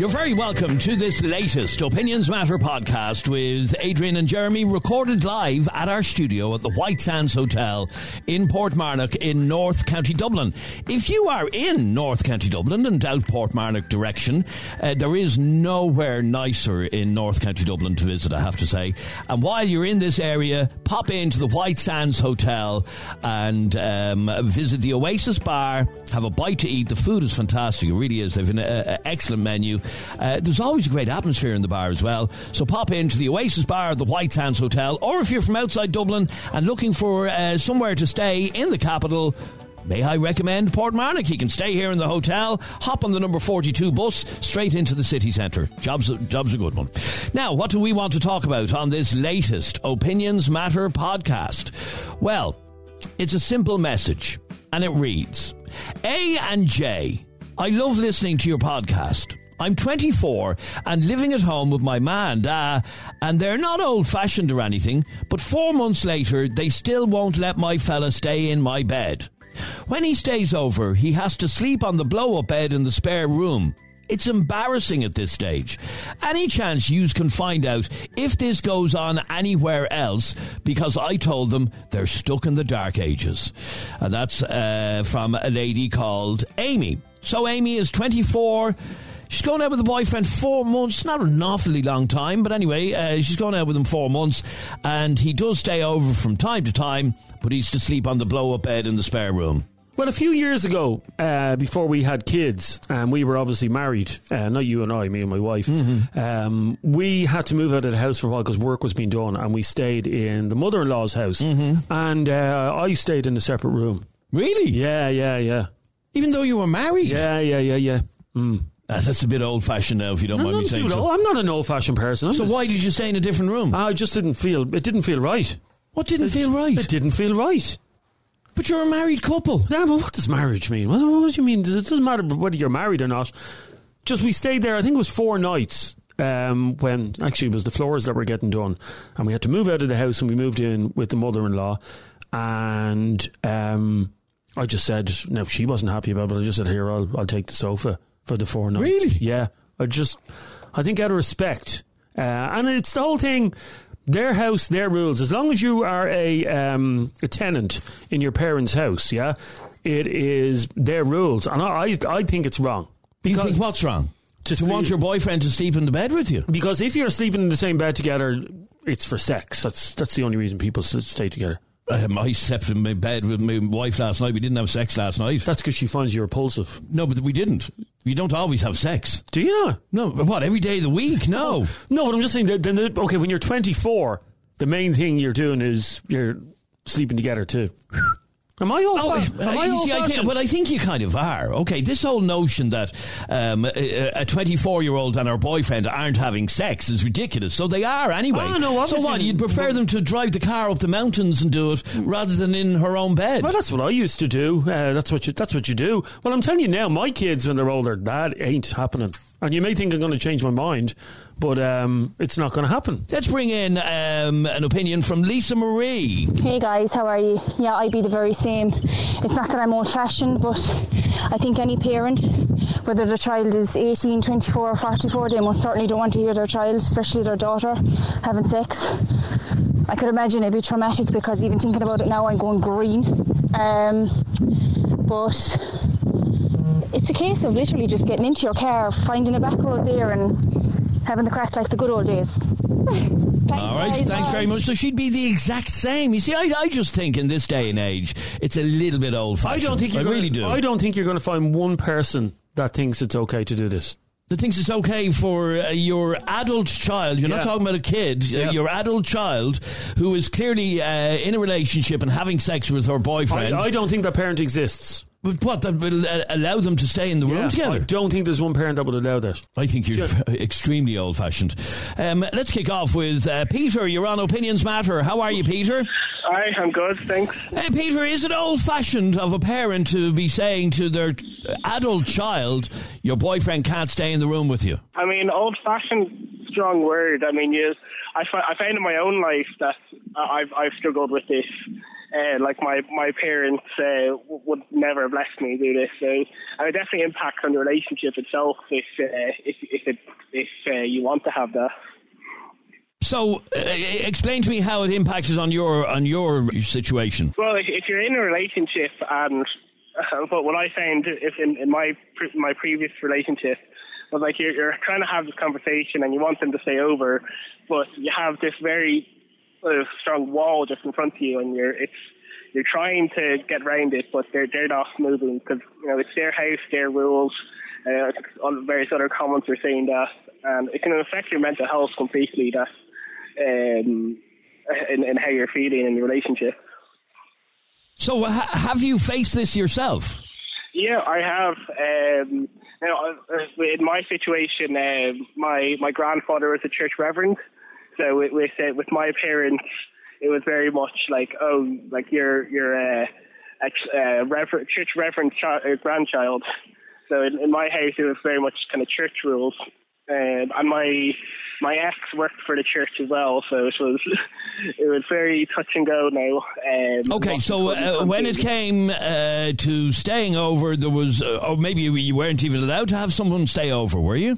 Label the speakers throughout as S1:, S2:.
S1: You're very welcome to this latest Opinions Matter podcast with Adrian and Jeremy, recorded live at our studio at the White Sands Hotel in Portmarnock in North County Dublin. If you are in North County Dublin and out Portmarnock direction, uh, there is nowhere nicer in North County Dublin to visit, I have to say. And while you're in this area, pop into the White Sands Hotel and um, visit the Oasis Bar, have a bite to eat. The food is fantastic, it really is. They've an uh, excellent menu. Uh, there's always a great atmosphere in the bar as well. So pop into the Oasis Bar the White Sands Hotel, or if you're from outside Dublin and looking for uh, somewhere to stay in the capital, May I recommend Portmarnock? You can stay here in the hotel, hop on the number 42 bus straight into the city centre. Job's, job's a good one. Now, what do we want to talk about on this latest Opinions Matter podcast? Well, it's a simple message, and it reads A and J, I love listening to your podcast. I'm 24 and living at home with my ma and da, and they're not old fashioned or anything, but four months later, they still won't let my fella stay in my bed. When he stays over, he has to sleep on the blow up bed in the spare room. It's embarrassing at this stage. Any chance you can find out if this goes on anywhere else because I told them they're stuck in the dark ages. And that's uh, from a lady called Amy. So Amy is 24. She's going out with a boyfriend four months, not an awfully long time, but anyway, uh, she's going out with him four months, and he does stay over from time to time, but he's to sleep on the blow up bed in the spare room.
S2: Well, a few years ago, uh, before we had kids, and um, we were obviously married, uh, not you and I, me and my wife, mm-hmm. um, we had to move out of the house for a while because work was being done, and we stayed in the mother in law's house. Mm-hmm. And uh, I stayed in a separate room.
S1: Really?
S2: Yeah, yeah, yeah.
S1: Even though you were married?
S2: Yeah, yeah, yeah, yeah. Mm.
S1: Uh, that's a bit old fashioned now, if you don't
S2: no,
S1: mind me saying
S2: so. I'm not an old fashioned person. I'm
S1: so
S2: just,
S1: why did you stay in a different room?
S2: I just didn't feel it didn't feel right.
S1: What didn't
S2: it,
S1: feel right?
S2: It didn't feel right.
S1: But you're a married couple.
S2: Yeah, but what does marriage mean? What, what do you mean? It doesn't matter whether you're married or not. Just we stayed there. I think it was four nights. Um, when actually it was the floors that were getting done, and we had to move out of the house, and we moved in with the mother-in-law, and um, I just said, no, she wasn't happy about it. I just said, here, I'll, I'll take the sofa for the four nights.
S1: Really?
S2: Yeah. I just, I think out of respect, uh, and it's the whole thing. Their house, their rules. As long as you are a um, a tenant in your parents' house, yeah, it is their rules, and I I think it's wrong.
S1: Because you think what's wrong? To want your boyfriend to sleep in the bed with you?
S2: Because if you're sleeping in the same bed together, it's for sex. That's that's the only reason people stay together.
S1: Um, I slept in my bed with my wife last night. We didn't have sex last night.
S2: That's because she finds you repulsive.
S1: No, but we didn't. You don't always have sex.
S2: Do you not?
S1: No, what, every day of the week? No.
S2: no, but I'm just saying, that, then the, okay, when you're 24, the main thing you're doing is you're sleeping together too. Am I old? Oh, am I old see, I
S1: think, well, I think you kind of are. Okay, this whole notion that um, a 24 year old and her boyfriend aren't having sex is ridiculous. So they are anyway.
S2: Oh, no,
S1: so what? You'd prefer them to drive the car up the mountains and do it rather than in her own bed?
S2: Well, that's what I used to do. Uh, that's what you. That's what you do. Well, I'm telling you now, my kids when they're older, that ain't happening. And you may think I'm going to change my mind, but um, it's not going to happen.
S1: Let's bring in um, an opinion from Lisa Marie.
S3: Hey guys, how are you? Yeah, I'd be the very same. It's not that I'm old fashioned, but I think any parent, whether the child is 18, 24, or 44, they most certainly don't want to hear their child, especially their daughter, having sex. I could imagine it'd be traumatic because even thinking about it now, I'm going green. Um, but it's a case of literally just getting into your car, finding a back road there, and having the crack like the good old days.
S1: Thanks, All right, guys, thanks bye. very much. So she'd be the exact same. You see, I, I just think in this day and age, it's a little bit old fashioned.
S2: I don't think
S1: you really do.
S2: I don't think you're going to find one person that thinks it's okay to do this
S1: that thinks it's okay for uh, your adult child, you're yeah. not talking about a kid, uh, yeah. uh, your adult child who is clearly uh, in a relationship and having sex with her boyfriend.
S2: I, I don't think that parent exists.
S1: But what that will uh, allow them to stay in the room together? I
S2: don't think there's one parent that would allow that.
S1: I think you're extremely old-fashioned. Um, let's kick off with uh, Peter. You're on Opinions Matter. How are you, Peter?
S4: Hi, I'm good, thanks.
S1: Hey, Peter, is it old-fashioned of a parent to be saying to their adult child, "Your boyfriend can't stay in the room with you"?
S4: I mean, old-fashioned, strong word. I mean, you I, I found in my own life that I've I've struggled with this. Uh, like my my parents uh, would never have let me do this, so and it definitely impacts on the relationship itself if uh, if if it, if uh, you want to have that.
S1: So, uh, explain to me how it impacts on your on your situation.
S4: Well, if, if you're in a relationship, and uh, but what I found if in, in my my previous relationship was like you're, you're trying to have this conversation and you want them to stay over, but you have this very sort of strong wall just in front of you, and you're it's you're trying to get around it, but they're they're not moving because you know it's their house, their rules. Uh, various other comments are saying that, and it can affect your mental health completely. That um, in, in, how you're feeling in your relationship.
S1: So, ha- have you faced this yourself?
S4: Yeah, I have. Um, you know, uh, in my situation, uh, my my grandfather was a church reverend, so with with, uh, with my parents, it was very much like, oh, like you're you're a, a, a rever- church reverend chi- grandchild. So in, in my house, it was very much kind of church rules. Um, and my my ex worked for the church as well, so it was it was very touch and go now. Um,
S1: okay, so uh, when it came uh, to staying over, there was, uh, or maybe you weren't even allowed to have someone stay over, were you?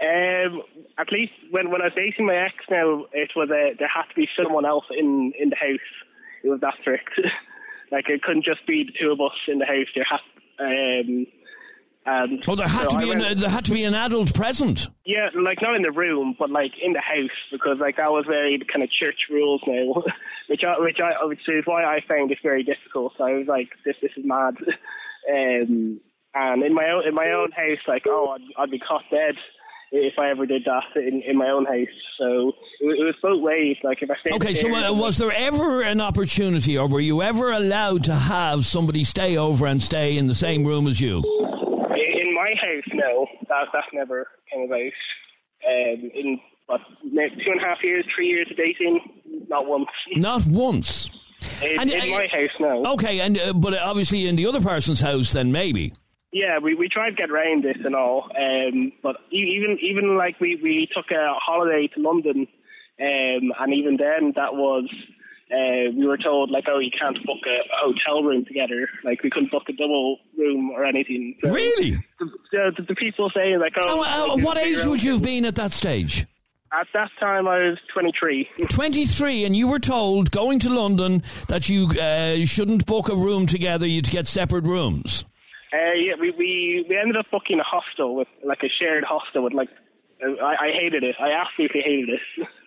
S4: Um, at least when when I was dating my ex, now it was a, there had to be someone else in in the house. It was that strict. like it couldn't just be the two of us in the house. There had um,
S1: um, oh, there had so to be an, there had to be an adult present.
S4: Yeah, like not in the room, but like in the house, because like that was very kind of church rules now, which I, which I which is why I found it very difficult. So I was like, this this is mad. um, and in my own in my own house, like oh, I'd, I'd be caught dead if I ever did that in, in my own house. So it, it was both ways. Like if I
S1: okay, so uh, was there ever an opportunity, or were you ever allowed to have somebody stay over and stay in the same room as you?
S4: In my house, no, that that never came about. Um, in what two and a half years, three years of dating, not once.
S1: Not once.
S4: In, and, in uh, my house, no.
S1: Okay, and uh, but obviously in the other person's house, then maybe.
S4: Yeah, we, we tried to get around this and all, um, but even even like we, we took a holiday to London, um, and even then that was uh, we were told like, oh, you can't book a, hotel room together. Like we couldn't book a double room or anything.
S1: So really?
S4: The, the, the, people saying like, oh,
S1: oh uh, what age would you have been at that stage?
S4: At that time, I was 23.
S1: 23, and you were told going to London that you uh, shouldn't book a room together, you'd get separate rooms.
S4: Uh, yeah, we, we, we ended up booking a hostel with like a shared hostel with like I, I hated it. I absolutely hated it.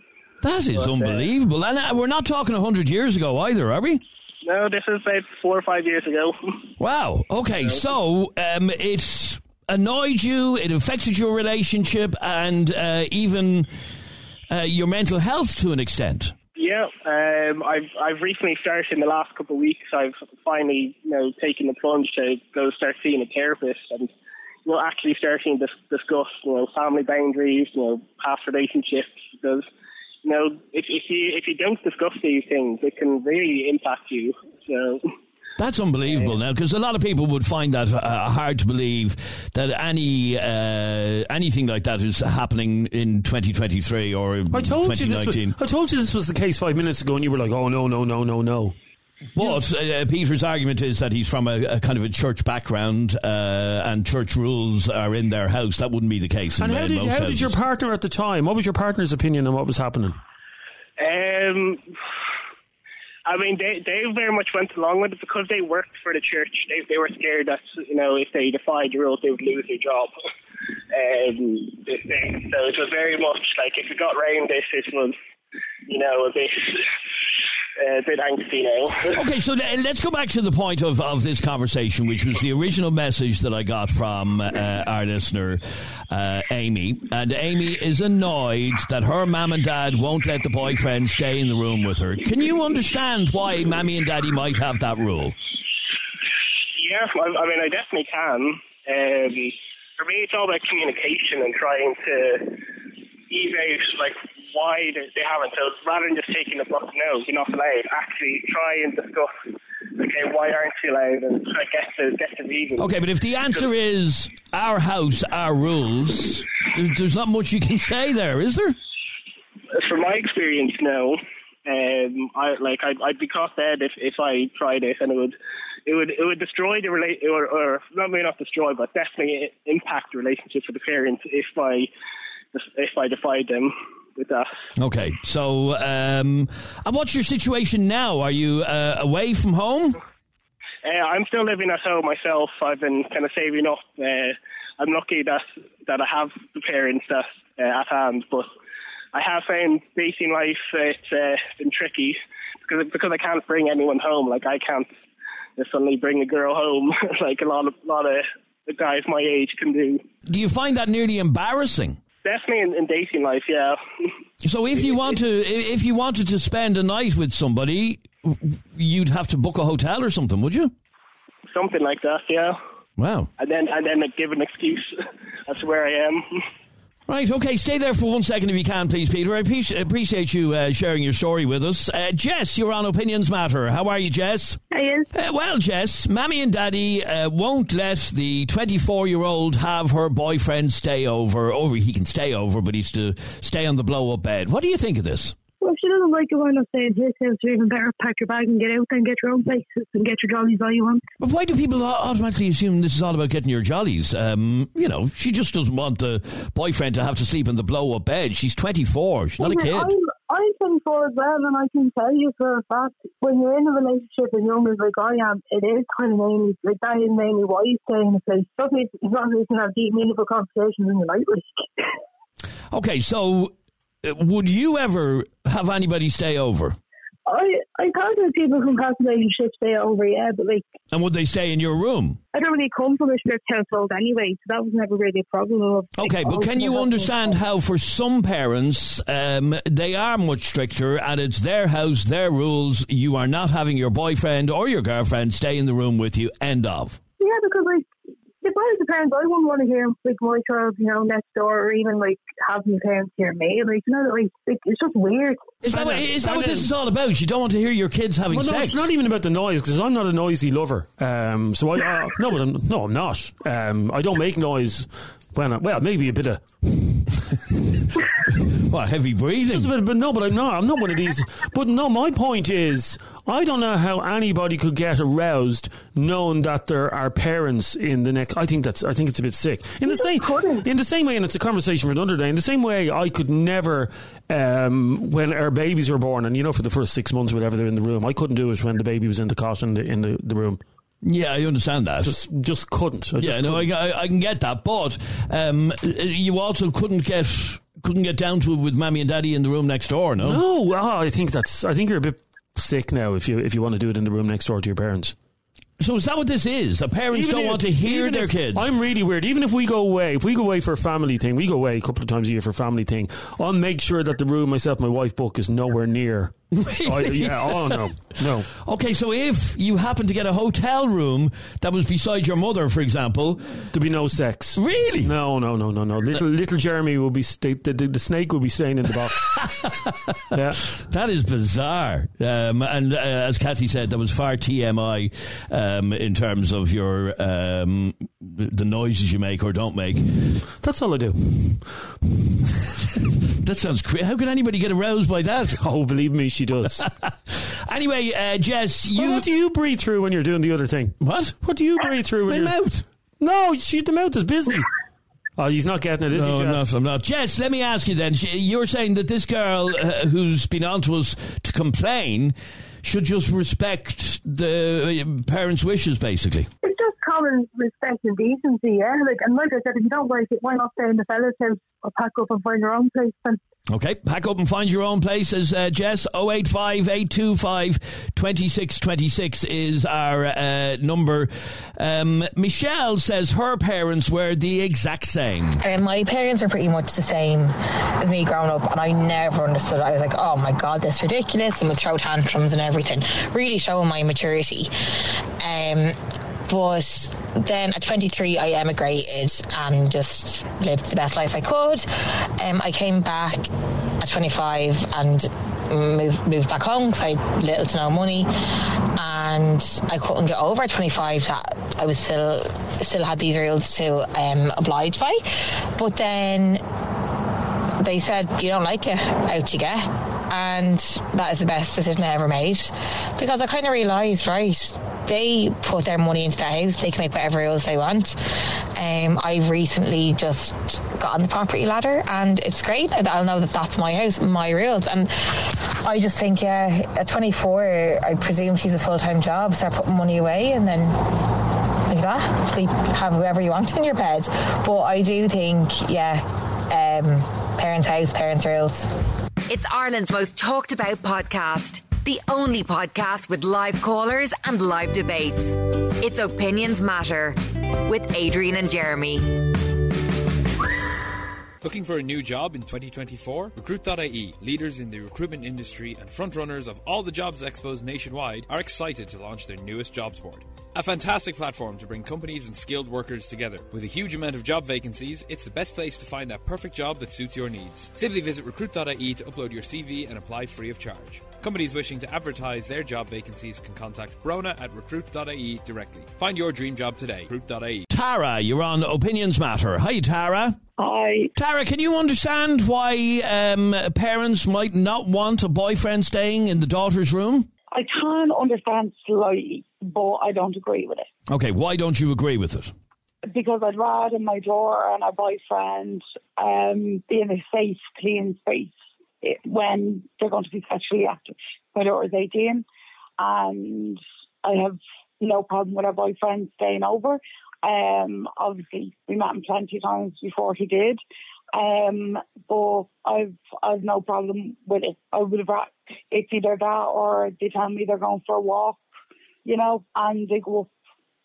S1: That is but, uh, unbelievable. Uh, and we're not talking 100 years ago either, are we?
S4: No, this is about four or five years ago.
S1: Wow. Okay, so um, it's annoyed you, it affected your relationship, and uh, even uh, your mental health to an extent.
S4: Yeah, um, I've I've recently started in the last couple of weeks. I've finally you know taken the plunge to go start seeing a therapist and you know actually starting to discuss you know family boundaries, you know past relationships because you know, if, if you if you don't discuss these things, it can really impact you. So.
S1: That's unbelievable now, because a lot of people would find that uh, hard to believe that any uh, anything like that is happening in 2023 or I told 2019.
S2: You was, I told you this was the case five minutes ago, and you were like, "Oh no, no, no, no, no."
S1: But uh, Peter's argument is that he's from a, a kind of a church background, uh, and church rules are in their house. That wouldn't be the case.
S2: And how, did, how did, your partner at the time? What was your partner's opinion on what was happening?
S4: Um, I mean, they they very much went along with it because they worked for the church. They they were scared that you know if they defied the rules, they would lose their job. um, so it was very much like if it got around this, it was you know a bit a bit angsty now.
S1: okay, so let's go back to the point of, of this conversation, which was the original message that I got from uh, our listener, uh, Amy. And Amy is annoyed that her mum and dad won't let the boyfriend stay in the room with her. Can you understand why mammy and daddy might have that rule?
S4: Yeah, I, I mean, I definitely can. Um, for me, it's all about communication and trying to ease out like why they haven't. So rather than just taking the book, no, you're not allowed. Actually, try and discuss. Okay, why aren't you allowed? And try get the get the reason.
S1: Okay, but if the answer is our house, our rules, there's not much you can say there, is there?
S4: from my experience, no. Um, I like I'd, I'd be caught dead if, if I tried it, and it would it would it would destroy the relate or, or not maybe not destroy, but definitely impact the relationship with the parents if I if I defied them with that.
S1: Okay, so um, and what's your situation now? Are you uh, away from home?
S4: Uh, I'm still living at home myself. I've been kind of saving up. Uh, I'm lucky that that I have the parents that uh, at hand, but I have found dating life it's uh, been tricky because because I can't bring anyone home. Like I can't suddenly bring a girl home like a lot of lot of the guys my age can do.
S1: Do you find that nearly embarrassing?
S4: Definitely in, in dating life, yeah.
S1: So if you want to, if you wanted to spend a night with somebody, you'd have to book a hotel or something, would you?
S4: Something like that, yeah.
S1: Wow.
S4: And then and then give an excuse as to where I am.
S1: Right, okay, stay there for one second if you can, please, Peter. I appreciate you uh, sharing your story with us. Uh, Jess, you're on Opinions Matter. How are you, Jess?
S5: Hi,
S1: uh, Well, Jess, Mammy and Daddy uh, won't let the 24 year old have her boyfriend stay over. Or he can stay over, but he's to stay on the blow up bed. What do you think of this?
S5: Well, if she doesn't like it, why not stay in his house? Or even better, pack your bag and get out and get your own places and get your jollies all you want.
S1: But why do people automatically assume this is all about getting your jollies? Um, you know, she just doesn't want the boyfriend to have to sleep in the blow up bed. She's 24. She's not a kid.
S5: I'm, I'm 24 as well, and I can tell you for a fact, when you're in a relationship and young as like I am, it is kind of mainly, like that is mainly why you stay in a place. It's not that you can have deep, meaningful conversations in your night, like.
S1: Okay, so would you ever have anybody stay over?
S5: I I thought that people from past relationships stay over, yeah, but like.
S1: And would they stay in your room?
S5: I don't really come from a strict household anyway, so that was never really a problem.
S1: Okay, but can you understand how for some parents um, they are much stricter and it's their house, their rules. You are not having your boyfriend or your girlfriend stay in the room with you. End of.
S5: Yeah, because like I was a parent, I wouldn't want to hear like my child, you know, next door, or even like have my parents hear me. Like, you know, like, like it's just weird.
S1: Is that, what, is that what this is all about? You don't want to hear your kids having
S2: Well, no,
S1: sex?
S2: it's not even about the noise because I'm not a noisy lover. Um, so I uh, no, but I'm, no, I'm not. Um, I don't make noise when I, well, maybe a bit of
S1: What, heavy breathing?
S2: just a bit, but no, but I'm not. I'm not one of these. But no, my point is, I don't know how anybody could get aroused knowing that there are parents in the next. I think that's. I think it's a bit sick. In the same,
S5: couldn't.
S2: in the same way, and it's a conversation for another day. In the same way, I could never, um, when our babies were born, and you know, for the first six months, whatever they're in the room, I couldn't do it when the baby was in the cot in the in the, the room.
S1: Yeah, I understand that.
S2: Just, just couldn't. I
S1: yeah,
S2: just
S1: no, I, I, I can get that, but um, you also couldn't get couldn't get down to it with mommy and daddy in the room next door. No,
S2: No, ah, I think that's. I think you're a bit sick now if you if you want to do it in the room next door to your parents.
S1: So is that what this is? The parents
S2: Even
S1: don't
S2: if-
S1: want to hear their
S2: if-
S1: kids.
S2: I'm really weird. Even if we go away, if we go away for a family thing, we go away a couple of times a year for a family thing. I'll make sure that the room myself, my wife book is nowhere near. I, yeah, oh no, no.
S1: Okay, so if you happen to get a hotel room that was beside your mother, for example,
S2: There'll be no sex.
S1: really?
S2: No, no, no, no, no. Little little Jeremy will be sta- the, the, the snake will be staying in the box. yeah.
S1: That is bizarre. Um, and uh, as Kathy said, that was far TMI um, in terms of your um, the noises you make or don't make.
S2: That's all I do.
S1: That sounds crazy. How can anybody get aroused by that?
S2: Oh, believe me, she does.
S1: Anyway, uh, Jess, you
S2: Well, what do you breathe through when you're doing the other thing?
S1: what?
S2: What do you breathe through
S1: My
S2: when you're
S1: mouth.
S2: No, she, the mouth is busy. Oh, he's not getting it, is
S1: No,
S2: he, Jess?
S1: not. I'm not. Jess, let me ask you then. You're saying that this girl uh, who's been on to us to complain should just respect the uh, parents' wishes, basically.
S5: It's common respect and decency, yeah. Like, and like I said, if you don't like it, why not stay in the fella's house or pack up and find your own place? Then
S1: Okay, pack up and find your own place as uh, Jess 085 825 2626 is our uh, number. Um, Michelle says her parents were the exact same.
S6: And my parents are pretty much the same as me growing up, and I never understood. it. I was like, "Oh my god, this is ridiculous!" and would throw tantrums and everything, really showing my maturity. Um, but then at 23, I emigrated and just lived the best life I could. Um, I came back at 25 and moved moved back home because I had little to no money, and I couldn't get over at 25 that I was still still had these rules to um, oblige by. But then they said, You don't like it, out you get. And that is the best decision I ever made because I kind of realised, right, they put their money into that house, they can make whatever rules they want. Um, I've recently just got on the property ladder and it's great. I'll know that that's my house, my rules. And I just think, yeah, at 24, I presume she's a full time job, start putting money away and then like that, sleep, have whoever you want in your bed. But I do think, yeah, um, parents' house, parents' rules.
S7: It's Ireland's most talked about podcast. The only podcast with live callers and live debates. It's Opinions Matter with Adrian and Jeremy.
S8: Looking for a new job in 2024? Recruit.ie, leaders in the recruitment industry and frontrunners of all the jobs expos nationwide, are excited to launch their newest jobs board. A fantastic platform to bring companies and skilled workers together. With a huge amount of job vacancies, it's the best place to find that perfect job that suits your needs. Simply visit recruit.ie to upload your CV and apply free of charge. Companies wishing to advertise their job vacancies can contact Brona at recruit.ie directly. Find your dream job today. Recruit.ie.
S1: Tara, you're on Opinions Matter. Hi, Tara.
S9: Hi.
S1: Tara, can you understand why um, parents might not want a boyfriend staying in the daughter's room?
S9: I can understand slightly, but I don't agree with it.
S1: Okay, why don't you agree with it?
S9: Because I'd rather my daughter and her boyfriend um, be in a safe, clean space when they're going to be sexually active. My daughter's 18, and I have no problem with our boyfriend staying over. Um, obviously, we met him plenty of times before he did. Um, but I've I've no problem with it. I would have it's either that or they tell me they're going for a walk, you know, and they go up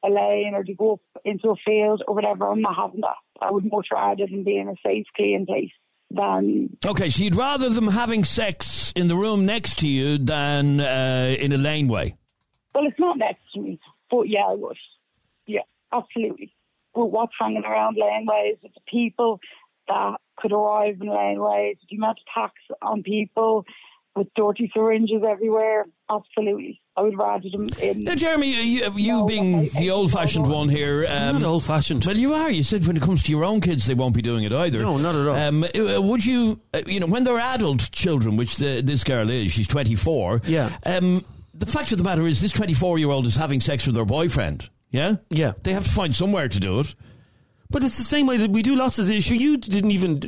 S9: a lane or they go up into a field or whatever. I'm not having that. I would much rather than be in a safe, clean place than
S1: Okay, so you'd rather them having sex in the room next to you than uh, in a laneway?
S9: well, it's not next to me, but yeah, I would. Yeah, absolutely. But what's hanging around laneways the people that could arrive in laneways, the amount of tax on people with dirty syringes everywhere, absolutely. I would rather them in.
S1: Now, Jeremy, you, you
S9: No,
S1: being
S9: I-
S1: the old fashioned one here. Um,
S2: not old fashioned.
S1: Well, you are. You said when it comes to your own kids, they won't be doing it either.
S2: No, not at all.
S1: Um, uh, would you, uh, you know, when they're adult children, which the, this girl is, she's 24.
S2: Yeah.
S1: Um, the fact of the matter is, this 24 year old is having sex with her boyfriend. Yeah?
S2: Yeah.
S1: They have to find somewhere to do it.
S2: But it's the same way that we do lots of the issue. You didn't even.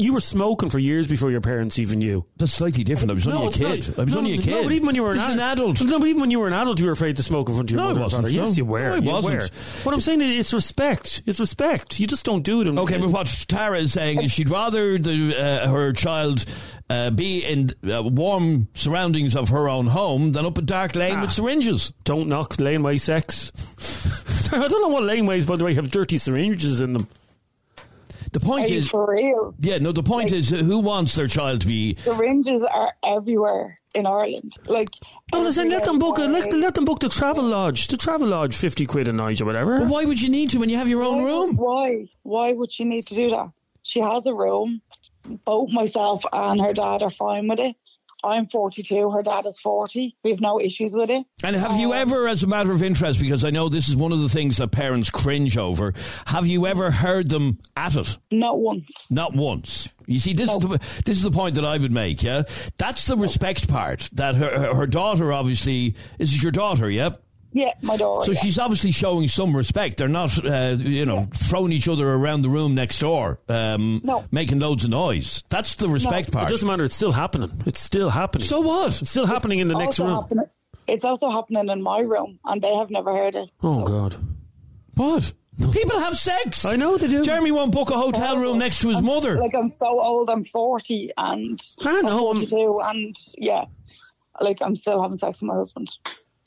S2: You were smoking for years before your parents even knew.
S1: That's slightly different. I was only a kid. I was only a kid.
S2: no, but even when you were
S1: this is
S2: an,
S1: an adult.
S2: No, but even when you were an adult, you were afraid to smoke in front of your
S1: No, I
S2: mother and
S1: wasn't,
S2: father. Yes,
S1: no.
S2: you were.
S1: No, I
S2: you
S1: wasn't.
S2: were. What I'm saying is, it's respect. It's respect. You just don't do it. in-
S1: Okay, but what Tara is saying is she'd rather the, uh, her child uh, be in uh, warm surroundings of her own home than up a dark lane
S2: Ah.
S1: with syringes.
S2: don't knock laneway sex. Sorry, I don't know what laneways, by the way, have dirty syringes in them.
S1: The point
S9: you
S1: is,
S9: for real?
S1: yeah, no. The point is, uh, who wants their child to be?
S9: Syringes are everywhere in Ireland. Like,
S2: No, listen, let them book. A, let, let them book the travel lodge. The travel lodge, fifty quid a night or whatever.
S1: Well, why would you need to when you have your own
S9: Why-
S1: room?
S9: Why? Why would she need to do that? She has a room. Both myself and her dad are fine with it. I'm 42. Her dad is 40. We have no issues with it.
S1: And have you um, ever, as a matter of interest, because I know this is one of the things that parents cringe over, have you ever heard them at it?
S9: Not once.
S1: Not once. You see, this is the this is the point that I would make. Yeah, that's the respect part. That her her, daughter obviously this is your daughter. Yep.
S9: Yeah, my daughter.
S1: So
S9: yeah.
S1: she's obviously showing some respect. They're not, uh, you know, throwing each other around the room next door, um,
S9: No.
S1: making loads of noise. That's the respect
S2: It
S1: part.
S2: It doesn't matter. It's still happening. It's still happening.
S1: So what?
S2: It's still happening in the next room.
S9: happening. It's also happening in my room, and they have never heard it.
S2: Oh God.
S1: What? People have sex.
S2: I know they do.
S1: Jeremy won't book a hotel room next to his mother.
S9: Like I'm so old. I'm 40, and
S2: I know,
S9: I'm
S2: I'm-
S9: 42, and yeah, like I'm still having sex with my husband.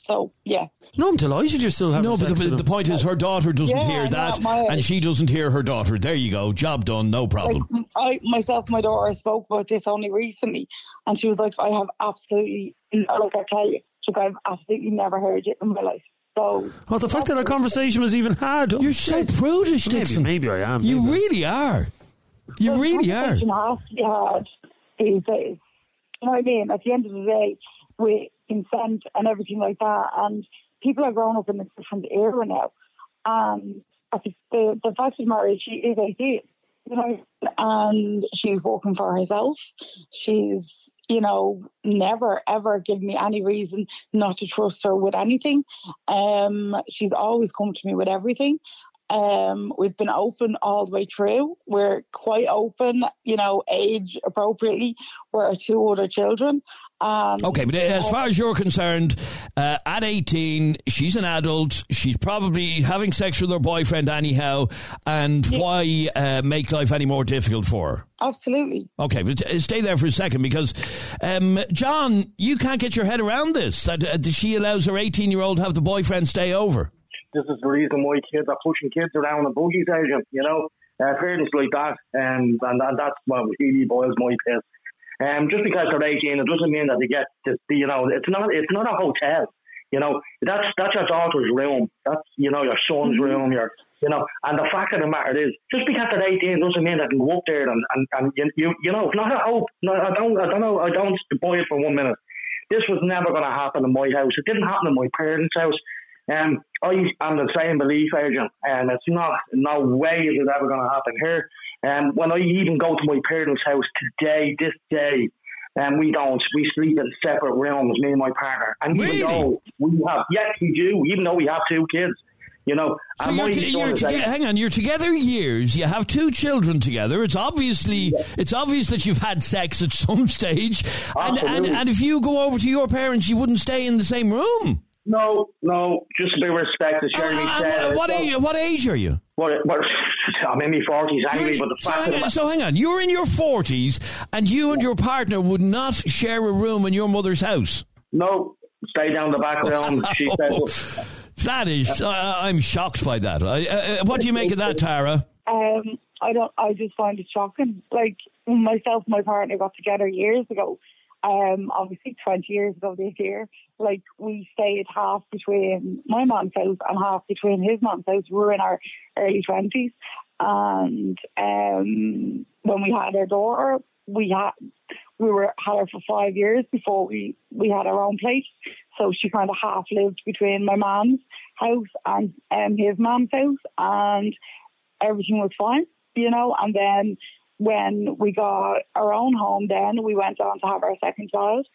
S9: So yeah,
S2: No, I'm delighted you're still having
S1: No, but the,
S2: with
S1: the
S2: him.
S1: point is, her daughter doesn't
S9: Yeah,
S1: hear
S9: I know,
S1: that,
S9: my
S1: and she doesn't hear her daughter. There you go, job done, no
S9: like
S1: problem.
S9: I myself, my daughter spoke about this only recently, and she was like, "I have absolutely, like I tell you, like I've absolutely never heard it in my life." So
S2: well, the fact that a conversation was even had. Oh,
S1: You're so prudish,
S2: Maybe,
S1: Dixon.
S2: maybe I am.
S1: You
S2: maybe.
S1: really are. You
S9: Well,
S1: really are.
S9: conversation has to be had these days. You know what I mean? At the end of the day, with consent and everything like that, and people are growing up in a different era now. And I think the the fact of marriage, she is 18. you know, and she's working for herself. She's, you know, never ever given me any reason not to trust her with anything. Um, she's always come to me with everything. Um, we've been open all the way through. We're quite open, you know, age appropriately. We're our two other children. Um,
S1: Okay, but as far as you're concerned, uh, at 18, she's an adult. She's probably having sex with her boyfriend anyhow. And why uh, make life any more difficult for her?
S9: Absolutely.
S1: Okay, but uh, stay there for a second because, um, John, you can't get your head around this. That uh, she allows her 18 year old to have the boyfriend stay over.
S10: This is the reason why kids are pushing kids around in buggies, agent, you know. Uh, fairness like that, um, and, and that's what really boils my piss. Um, just because they're 18, it doesn't mean that they get this, you know, it's not, it's not a hotel. You know, that's that's your daughter's room. That's you know your son's room. Your you know, and the fact of the matter is, just because they're 18 doesn't mean they can go up there and and, and you, you you know, it's not a hope. No, I don't I don't know. I don't buy it for one minute. This was never going to happen in my house. It didn't happen in my parents' house. Um, I am the same belief, agent, and it's not no way is it ever going to happen here. Um, when I even go to my parents' house today, this day, and we don't. We sleep in separate rooms, me and my partner. And even
S1: Really?
S10: though we have, yes, we do. Even though we have two kids, you know.
S1: So
S10: and
S1: you're t- you're toge-
S10: eight.
S1: hang on, you're together years. You have two children together. It's obviously it's obvious that you've had sex at some stage. And, and and if you go over to your parents, you wouldn't stay in the same room.
S10: No, no, just a bit of respect, as Jeremy
S1: Uh,
S10: said.
S1: uh, what
S10: Well,
S1: age? What age are you?
S10: What, what, I'm in my forties anyway, but the
S1: so,
S10: fact of
S1: hang on, so hang on, you're in your forties, and you and your partner would not share a room in your mother's house.
S10: no, stay down the back room. She said,
S1: That is, uh, I'm shocked by that. I, uh, what do you make of that, Tara?
S9: Um, I don't. I just find it shocking. Like myself, and my partner got together years ago. Um, obviously twenty years ago this year. Like we stayed half between my mom's house and half between his mom's house. We were in our early twenties, and um, when we had our daughter, we had we were had her for five years before we we had our own place. So she kind of half lived between my mom's house and um, his mom's house, and everything was fine, you know. And then when we got our own home, then we went on to have our second child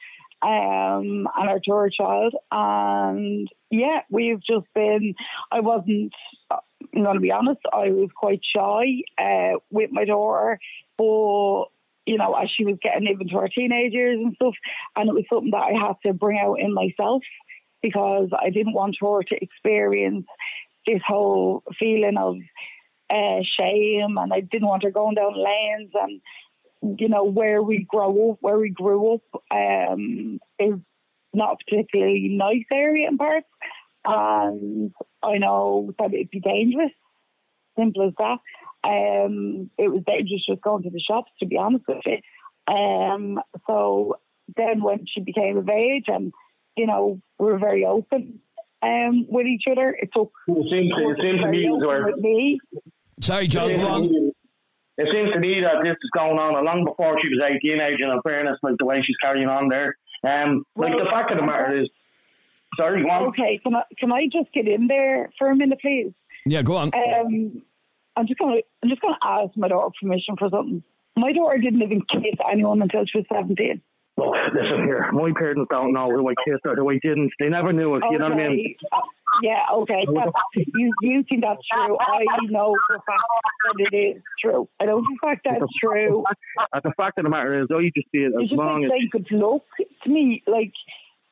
S9: um, and our third child. And yeah, we've just been, I wasn't, I'm going to be honest, I was quite shy uh, with my daughter, but you know, as she was getting into her teenage years and stuff, and it was something that I had to bring out in myself because I didn't want her to experience this whole feeling of uh, shame, and I didn't want her going down lanes and you know where we grow up, where we grew up, um, is not a particularly nice area in parts, and I know that it'd be dangerous. Simple as that. Um, it was dangerous just going to the shops, to be honest with you. Um, so then when she became of age, and you know we were very open um, with each other, it took.
S10: it seems, it seems to me, as
S9: open
S10: well-
S9: me.
S1: Sorry, John.
S10: it
S1: Go
S10: seems- it seems to me that this is going on long before she was 18 age, and in fairness, like the way she's carrying on there. Um, like the fact of the matter is, sorry, go on.
S9: Okay, can I can I just get in there for a minute, please?
S1: Yeah, go on.
S9: Um, I'm just gonna I'm just gonna ask my daughter permission for something. My daughter didn't even kiss anyone until she was 17.
S10: Look, listen here. My parents don't know who I kissed or who I didn't. They never knew it. You know what I mean?
S9: Uh, yeah, okay. That's, you you think that's true? I know for a fact that it is true. I know for a fact that's true.
S10: And the fact of the matter is, I just see it as
S9: It's just
S10: long as
S9: they could look to me like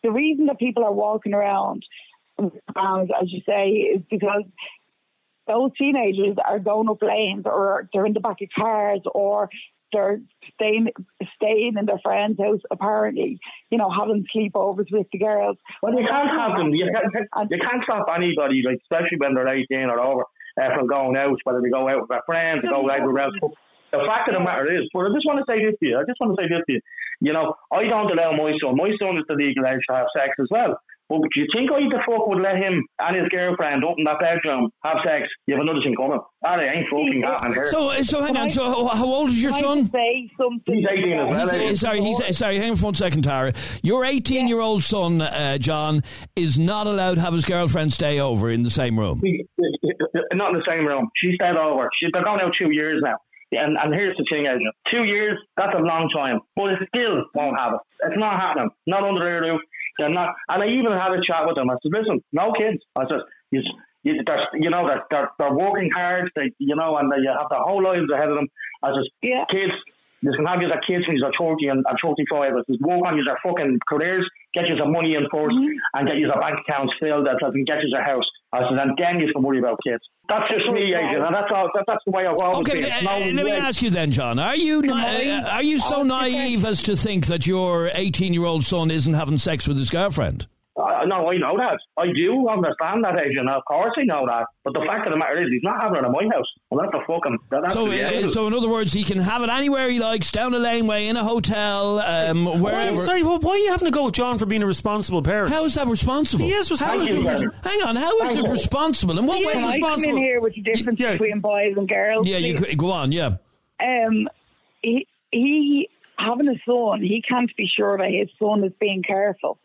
S9: the reason that people are walking around, um, as you say, is because those teenagers are going up lanes or they're in the back of cars or they're staying staying in their friend's house apparently, you know, having sleepovers with the girls.
S10: Well, you can't have them. You can't, you can't stop anybody, like especially when they're 18 or over, uh, from going out, whether they go out with their friends, or go out with else. The fact of the matter is, but I just want to say this to you. I just want to say this to you. You know, I don't allow my son. My son is the legal age to have sex as well. But do you think I the fuck would let him and his girlfriend up in that bedroom have sex? You have another thing coming. That ain't fucking happening here.
S1: So, so hang on. So, how- how old is your
S9: Can I
S1: son?
S9: say something?
S10: He's 18 as well.
S1: He's, uh, sorry, he's sorry. Hang on for one second, Tara. Your 18-year-old son, uh, John, is not allowed to have his girlfriend stay over in the same room.
S10: Not in the same room. She stayed over. She, they're gone out two years now. And, and here's the thing, Adrian. Two years, that's a long time. But it still won't have it. It's not happening. Not under their roof. They're not. And I even had a chat with them. I said, listen, no kids. I said, you, you, you know, they're, they're, they're working hard, they, you know, and they have their whole lives ahead of them. I said,
S9: Yeah.
S10: kids, you can have your kids when you're 30 and, and 35. I said, work on your fucking careers, get you some money in 1st and get you some bank accounts filled that and get you a house. I said, and then you can worry about kids. That's just me, Adrian, and that's all. That, that's the way I've always
S1: Okay,
S10: been.
S1: uh,
S10: It's no
S1: uh, let me
S10: way-
S1: ask you then, John. Are you na- uh, are you so naive as to think that your 18 year old son isn't having sex with his girlfriend?
S10: Uh, no, I know that. I do understand that, Adrian. Of course, I know that. But the fact of the matter is, he's not having it in my house. Well, that's the fucking. That, that's
S1: So,
S10: the
S1: uh, so in other words, he can have it anywhere he likes, down a laneway, in a hotel, um,
S2: Why,
S1: wherever.
S2: sorry, well, why are you having to go with John for being a responsible parent?
S1: How is that responsible?
S2: He is
S1: How is
S2: responsible.
S1: it, hang on, how is
S10: Thank
S1: it responsible? And what
S2: He
S1: way
S2: is
S1: is
S9: Can come in here with the difference
S2: Yeah.
S9: between boys and girls?
S1: Yeah, you
S9: please?
S1: could, go on, yeah.
S9: um, he, he having a son, he can't be sure that his son is being careful.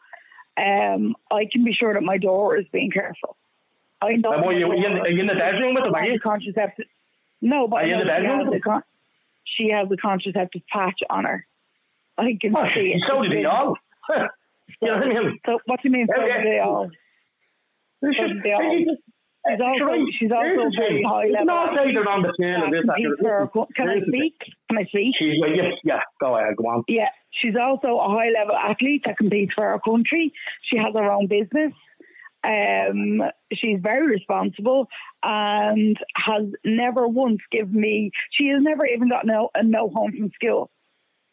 S9: Um, I can be sure that my daughter is being careful. I know.
S10: And what,
S9: my
S10: you, are, you in, are you in the bedroom with him? Are you?
S9: contraceptive. No, but
S10: Are you in the
S9: she
S10: bedroom
S9: has
S10: with
S9: a
S10: him?
S9: con- she has a contraceptive patch on her. I can
S10: Oh,
S9: see it.
S10: so did he all. you know what I mean?
S9: So what do you mean? So
S10: Okay.
S9: did they all? So did they all?
S10: Just-
S9: She's also
S10: Sure,
S9: she's also very high level.
S10: not they're on the tail of this. that,
S9: Competes for her Can I
S10: here's the thing.
S9: speak? Can I speak?
S10: She's like, yes, yeah, go ahead, go on.
S9: Yeah, she's also a high level athlete that competes for our country. She has her own business. Um, she's very responsible and has never once given me. She has never even got no a no home from school.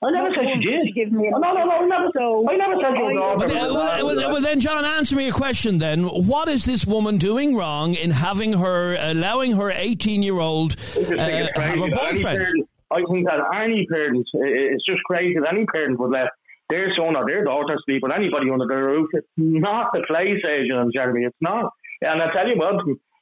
S10: I never
S9: Not
S10: said
S9: once
S10: she
S9: did
S10: did.
S9: Give me a-
S10: Oh, no, no, no, I never,
S9: So,
S10: I never said you
S9: I-
S10: were wrong.
S1: But, uh, well, well, well, then, John, answer me a question then. What is this woman doing wrong in having her, allowing her 18 year old uh, have a
S10: that
S1: boyfriend?
S10: parent- I think that any parent, i- i- it's just crazy that any parent would let their son or their daughter sleep with anybody under their roof. It's not the place, Adrian, Jeremy. It's not. And I tell you what,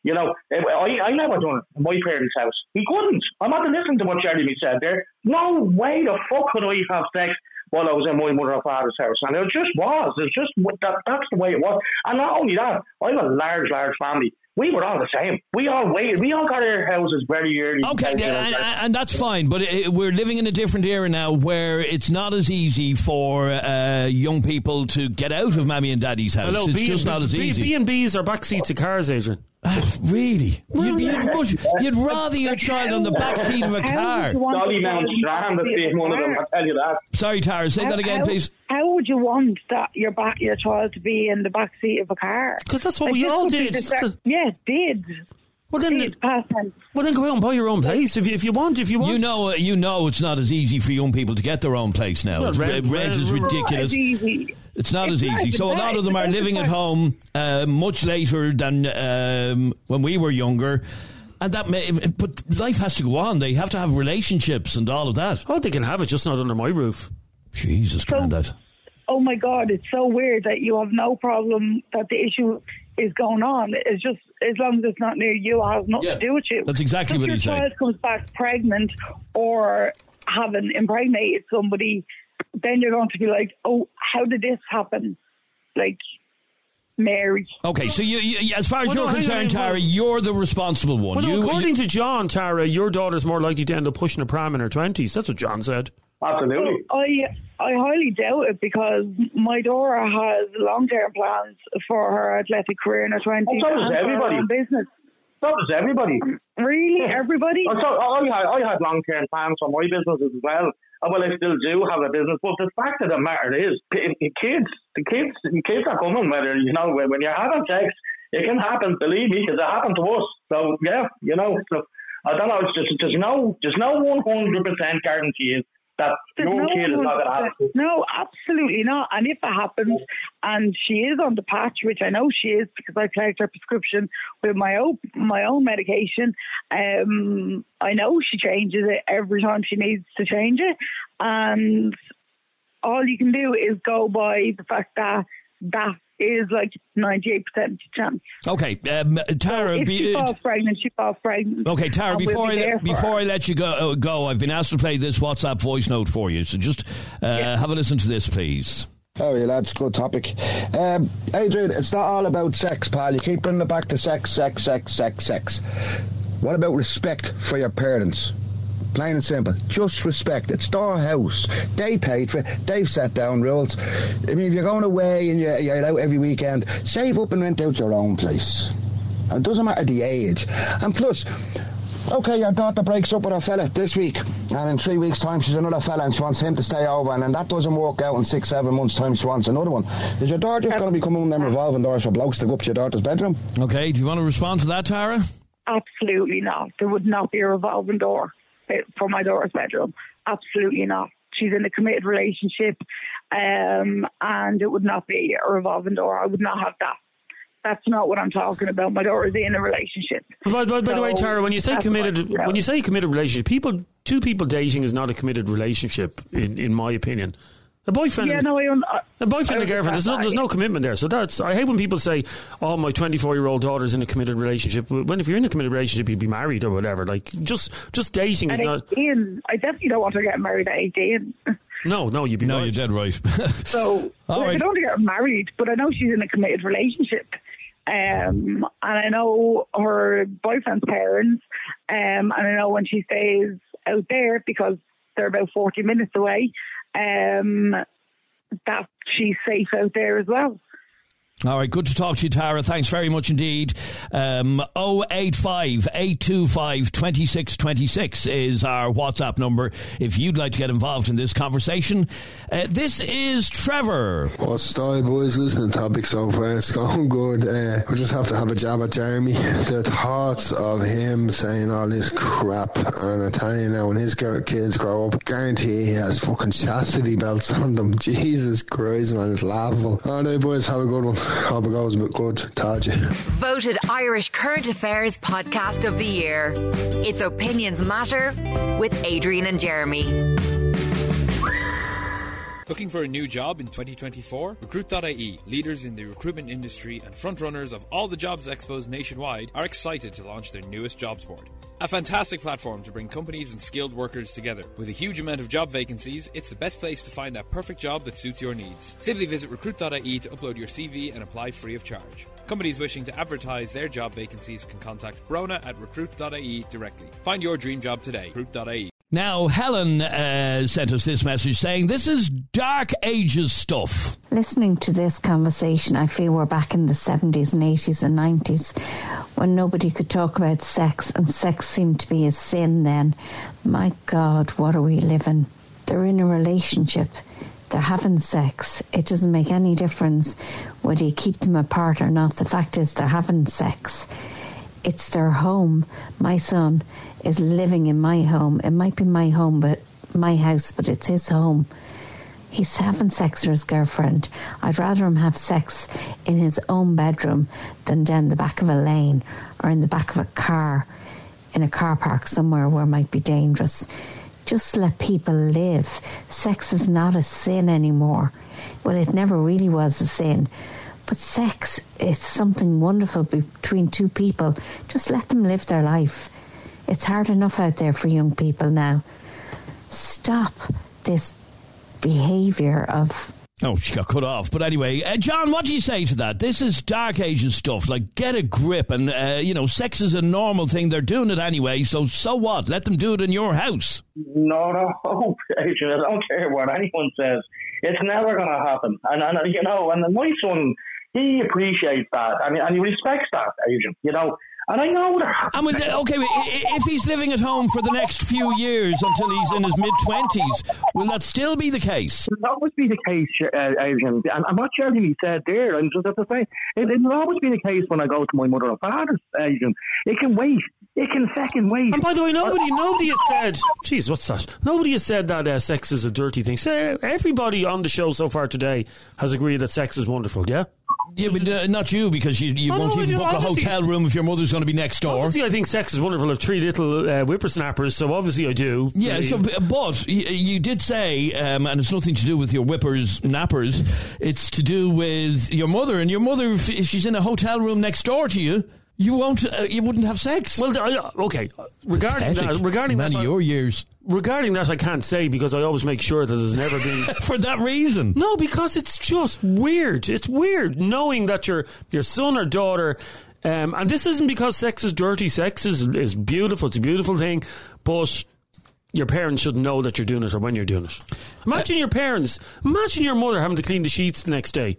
S10: you know, I, I never done it in my parents' house. He couldn't. I'm not listening to what Jeremy said there. No way the fuck could I have sex while I was in my mother and father's house. And it just was. It's just that, that's the way it was. And not only that, I have a large, large family. We were all the same. We all waited. We all got our houses very early.
S1: Okay,
S10: You
S1: and, and- and that's fine, but uh, we're living in a different era now where it's not as easy for uh, young people to get out of mommy and daddy's house.
S2: Hello,
S1: it's
S2: B-
S1: just not as easy.
S2: B and B's are back seats of cars, Adrian.
S1: Ah, really? You'd, you'd, much- you'd rather your child on the back seat of a car.
S9: would you want
S10: Dolly
S9: the
S10: Mount Strand
S9: to
S10: is being one of them, I tell you that.
S1: Sorry, Tara, say
S9: How-
S1: that again,
S9: how-
S1: please.
S9: How would you want that your back your child to be in the back seat of a car?
S2: Because that's what
S9: Like,
S2: we all did.
S9: the start- Yeah, did.
S2: Well then,
S9: Did
S2: well then, go out and buy your own place if you, if you want. If you want,
S1: You know, you know, it's not as easy for young people to get their own place now.
S2: Well,
S1: It's-
S2: rent-
S1: rent, is
S2: rent-
S1: ridiculous.
S9: It's
S1: not
S9: It's
S1: as
S9: not,
S1: easy. So a lot of them are living at home uh, much later than um, when we were younger. And that, may, but life has to go on. They have to have relationships and all of that.
S2: oh, they can have it, just not under my roof.
S1: Jesus, granddad.
S9: Oh my God, it's so weird that you have no problem that the issue is going on. It's just as long as it's not near you, it has nothing
S1: Yeah,
S9: to do with you.
S1: that's exactly
S9: if
S1: what
S9: your
S1: he's saying.
S9: child comes back pregnant or having impregnated somebody, then you're going to be like, oh, how did this happen? Like, Mary.
S1: Okay, so you, you, as far as
S2: Well,
S1: you're
S2: hang on,
S1: concerned,
S2: hang on.
S1: Tara, you're the responsible one.
S2: Well, no,
S1: you,
S2: according
S1: you-
S2: to John, Tara, your daughter's more likely to end up pushing a pram in her twenties. That's what John said.
S10: Absolutely.
S9: I I highly doubt it because my daughter has long term plans for her athletic career in her twenties
S10: Oh, so does
S9: and for her
S10: everybody.
S9: own business.
S10: So does everybody.
S9: Really, everybody?
S10: Oh, so oh, I had, I had long term plans for my businesses as well. Uh, Well, I still do have a business, but the fact of the matter is, kids, the kids, kids are coming. Whether you know when when you're having sex, it can happen. Believe me, because it happened to us. So yeah, you know. So I don't know. It's just there's no there's no one hundred percent guarantee that
S9: no
S10: kid is not going to have.
S9: 100%. No, absolutely not. And if it happens, and she is on the patch, which I know she is because I collect her prescription with my own my own medication. Um, I know she changes it every time she needs to change it, and all you can do is go by the fact that that is like ninety eight percent chance.
S1: okay, um, Tara.
S9: if
S1: be-
S9: she falls pregnant, she falls pregnant.
S1: Okay, Tara.
S9: and we'll
S1: Before
S9: be
S1: I
S9: there
S1: before
S9: her.
S1: I let you go, uh, go, I've been asked to play this WhatsApp voice note for you. So just uh, have a listen to this, please.
S11: Oh, yeah, lads, good topic. Um, Adrian, it's not all about sex, pal. You keep bringing it back to sex, sex, sex, sex, sex. What about respect for your parents? Plain and simple. Just respect it. It's their house. They paid for it. They've set down rules. I mean, if you're going away and you're, you're out every weekend, save up and rent out your own place. And it doesn't matter the age. And plus, okay, your daughter breaks up with a fella this week, and in three weeks' time she's another fella and she wants him to stay over, and then that doesn't work out in six, seven months' time she wants another one. Is your daughter just going to become one of them revolving doors for blokes to go up to your daughter's bedroom?
S1: Okay, do you want to respond to that, Tara?
S9: Absolutely not. There would not be a revolving door for my daughter's bedroom. Absolutely not. She's in a committed relationship, um, and it would not be a revolving door. I would not have that. That's not what I'm talking about. My daughter's in a relationship.
S2: But, but by the way,
S9: So
S2: Tara, when you say committed,
S9: what- you know.
S2: when you say committed relationship, people, two people dating is not a committed relationship, in, in my opinion. A boyfriend,
S9: yeah, no, I, un- I
S2: a boyfriend
S9: I
S2: and girlfriend. There's no, there's no commitment there. So that's. I hate when people say, "Oh, my 24 year old daughter's in a committed relationship." When if you're in a committed relationship, you'd be married or whatever. Like just, just dating is
S9: At
S2: not.
S9: 18, I definitely don't want her getting married at 18.
S2: No, no, you'd be
S1: No,
S2: right.
S1: you're dead right.
S9: So
S1: All right.
S9: I don't want to get married, but I know she's in a committed relationship. Um, and I know her boyfriend's parents. Um, and I know when she stays out there because they're about 40 minutes away, um, that she's safe out there as well.
S1: All right, good to talk to you, Tara. Thanks very much indeed. Um, 085 825 2626 is our WhatsApp number if you'd like to get involved in this conversation. Uh, this is Trevor.
S12: What's style, boys? Listening to topic so far, it's going good. Uh, we just have to have a jab at Jeremy. The thoughts of him saying all this crap, and I tell you now, when his kids grow up, guarantee he has fucking chastity belts on them. Jesus Christ, man, it's laughable. All right, boys, have a good one. A good.
S7: Voted Irish Current Affairs Podcast of the Year. It's Opinions Matter with Adrian and Jeremy.
S8: Looking for a new job in 2024? Recruit.ie, leaders in the recruitment industry and frontrunners of all the jobs expos nationwide, are excited to launch their newest jobs board. A fantastic platform to bring companies and skilled workers together. With a huge amount of job vacancies, it's the best place to find that perfect job that suits your needs. Simply visit recruit.ie to upload your CV and apply free of charge. Companies wishing to advertise their job vacancies can contact Brona at recruit.ie directly. Find your dream job today. Recruit.ie.
S1: Now, Helen uh, sent us this message saying this is Dark Ages stuff.
S13: Listening to this conversation, I feel we're back in the 70s and 80s and 90s when nobody could talk about sex and sex seemed to be a sin then. My God, what are we living? They're in a relationship. They're having sex. It doesn't make any difference whether you keep them apart or not. The fact is, they're having sex. It's their home. My son is living in my home. It might be my home, but my house, but it's his home. He's having sex with his girlfriend. I'd rather him have sex in his own bedroom than down the back of a lane or in the back of a car in a car park somewhere where it might be dangerous. Just let people live. Sex is not a sin anymore. Well, it never really was a sin. But sex is something wonderful between two people. Just let them live their life. It's hard enough out there for young people now. Stop this behaviour of
S1: Oh, she got cut off. But anyway, uh, John, what do you say to that? This is Dark Ages stuff. Like, get a grip. And, uh, you know, sex is a normal thing. They're doing it anyway. So, so what? Let them do it in your house.
S10: No, no, Adrian, I don't care what anyone says. It's never going to happen. And, and, you know, and my son, he appreciates that. I mean, and he respects that, Adrian, you know. And I know that.
S1: And with, okay, i- i- if he's living at home for the next few years until he's in his mid 20s, will that still be the case?
S10: It'll always be the case, uh, Adrian. And, and what Jeremy said there, and just have to say, it, it'll always be the case when I go to my mother or father's, Adrian. It can wait. It can second wait.
S2: And by the way, nobody, nobody has said. Jeez, what's that? Nobody has said that uh, sex is a dirty thing. So everybody on the show so far today has agreed that sex is wonderful. Yeah.
S1: Yeah, but uh, not you, because you, you won't
S2: no,
S1: even
S2: you know,
S1: book a hotel room if your mother's going to be next door.
S2: Obviously, I think sex is wonderful. I've three little uh, whippersnappers, so obviously I do.
S1: Yeah, so, but you, you did say, um, and it's nothing to do with your whippers, nappers. It's to do with your mother, and your mother, if she's in a hotel room next door to you, you won't, uh, you wouldn't have sex.
S2: Well, okay. Regarding that, regarding
S1: Man
S2: that,
S1: of your years.
S2: Regarding that, I can't say because I always make sure that there's never been.
S1: For that reason.
S2: No, because it's just weird. It's weird knowing that your your son or daughter, um, and this isn't because sex is dirty. Sex is is beautiful. It's a beautiful thing, but your parents shouldn't know that you're doing it or when you're doing it. Imagine your parents, imagine your mother having to clean the sheets the next day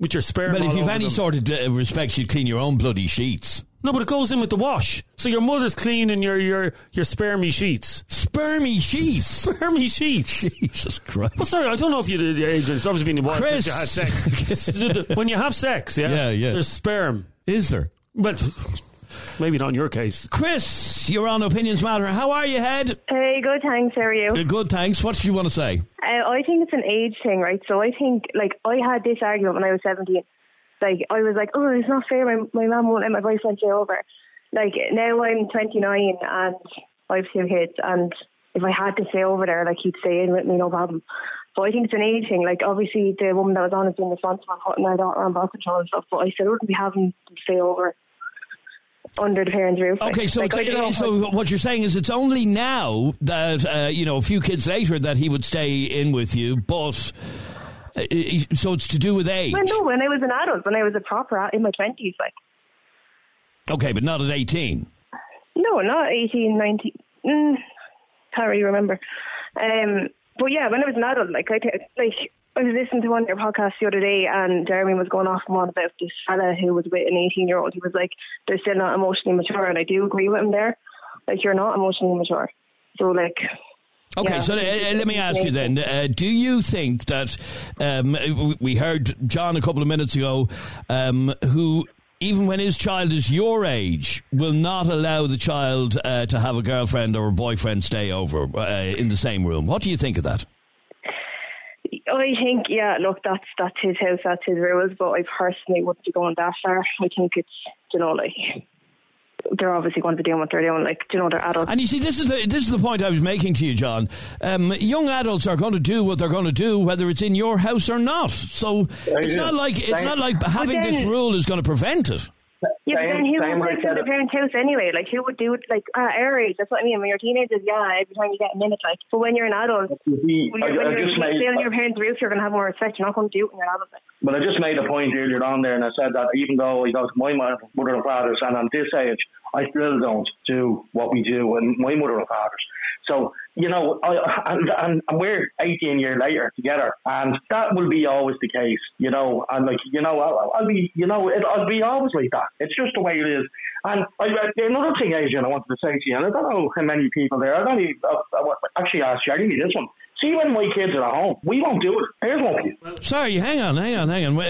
S2: with your sperm.
S1: But if you've any
S2: them.
S1: sort of uh, respect, you'd clean your own bloody sheets.
S2: No, but it goes in with the wash. So your mother's cleaning your your your spermy sheets.
S1: Spermy sheets.
S2: Spermy sheets.
S1: Jesus Christ.
S2: Well, sorry, I don't know if you did the age. It's obviously been a while
S1: Chris.
S2: since you had sex. when you have sex, yeah,
S1: Yeah, yeah.
S2: there's sperm.
S1: Is there?
S2: But maybe not in your case.
S1: Chris, you're on Opinions Matter. How are you, Head?
S14: Hey, good, thanks. How are you?
S1: Uh, Good, thanks. What did you want to say?
S14: Uh, I think it's an age thing, right? So I think, like, I had this argument when I was 17. Like, I was like, oh, it's not fair. My, my mum won't let my boyfriend stay over. Like, now I'm 29 and I have two kids. And if I had to stay over there, like, he'd stay in with me, no problem. But I think it's an age thing. Like, obviously, the woman that was on has been responsible for putting my daughter on birth control and stuff. But I still wouldn't be having to stay over under the parents' roof.
S1: Okay, so
S14: like,
S1: it's, so what you're saying is it's only now that uh, you know a few kids later that he would stay in with you, but so it's to do with age.
S14: Well, no, when I was an adult, when I was a proper in my twenties, like
S1: Okay, but not at 18.
S14: no, not 18, 19. Mm, can't really remember. Um, but yeah, when I was an adult, like I like I was listening to one of your podcasts the other day, and Jeremy was going off and on about this fella who was with an 18 year old. He was like, "They're still not emotionally mature," and I do agree with him there. Like you're not emotionally mature, so like.
S1: Okay,
S14: yeah.
S1: so uh, uh, let me ask you then: uh, Do you think that um, we heard John a couple of minutes ago, um, who even when his child is your age, will not allow the child uh, to have a girlfriend or a boyfriend stay over uh, in the same room? What do you think of that?
S14: I think, yeah, look, that's that's his house, that's his rules, but I personally wouldn't be going that far. I think it's, you know, like they're obviously going to be doing what they're doing. Like, you know, they're adults.
S1: And you see, this is the this is the point I was making to you, John. Um, young adults are going to do what they're going to do, whether it's in your house or not. So it's
S10: Yeah.
S1: not like it's
S10: Same.
S1: not like
S14: But
S1: having this rule is going to prevent it.
S14: Yeah, but then
S10: Same-
S14: who
S10: same
S14: would live in the parents' house anyway? Like, who would do it? Like, at our age, that's what I mean. When you're teenagers, yeah, every time you get a minute, like, but when you're an adult,
S10: see,
S14: when you're, when
S10: I
S14: you're
S10: made-
S14: staying on your parents' roof, you're going to have more respect. You're not going to do it when you're an adult. Like.
S10: But I just made a point earlier on there, and I said that even though I go to my mother and father's, and I'm this age, I still don't do what we do in my mother and father's. So, you know, I, and, and, and we're 18 years later together, and that will be always the case, you know. And like, you know, I'll, I'll be, you know, it, I'll be always like that. It's just the way it is. And I, I- another thing, Adrian, I wanted to say to you, and I don't know how many people there. I don't even, I, I, actually asked Jeremy this one. See, when my kids are at home, we won't do it. Theirs won't.
S1: Sorry, hang on, hang on, hang on. Uh,